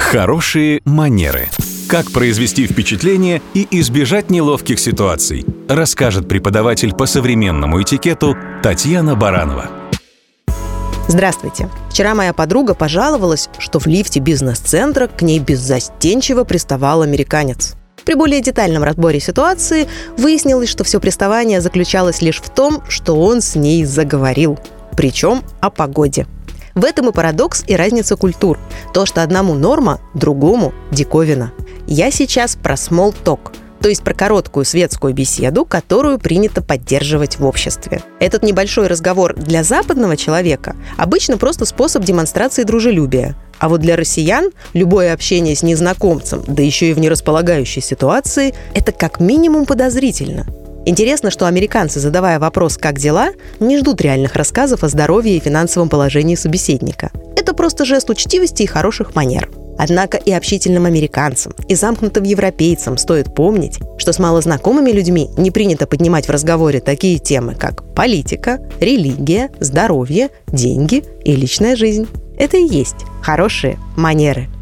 Хорошие манеры. Как произвести впечатление и избежать неловких ситуаций, расскажет преподаватель по современному этикету Татьяна Баранова. Здравствуйте. Вчера моя подруга пожаловалась, что в лифте бизнес-центра к ней беззастенчиво приставал американец. При более детальном разборе ситуации выяснилось, что все приставание заключалось лишь в том, что он с ней заговорил. Причем о погоде. В этом и парадокс, и разница культур. То, что одному норма, другому диковина. Я сейчас про small talk, то есть про короткую светскую беседу, которую принято поддерживать в обществе. Этот небольшой разговор для западного человека обычно просто способ демонстрации дружелюбия. А вот для россиян любое общение с незнакомцем, да еще и в нерасполагающей ситуации, это как минимум подозрительно. Интересно, что американцы, задавая вопрос «как дела?», не ждут реальных рассказов о здоровье и финансовом положении собеседника. Это просто жест учтивости и хороших манер. Однако и общительным американцам, и замкнутым европейцам стоит помнить, что с малознакомыми людьми не принято поднимать в разговоре такие темы, как политика, религия, здоровье, деньги и личная жизнь. Это и есть хорошие манеры –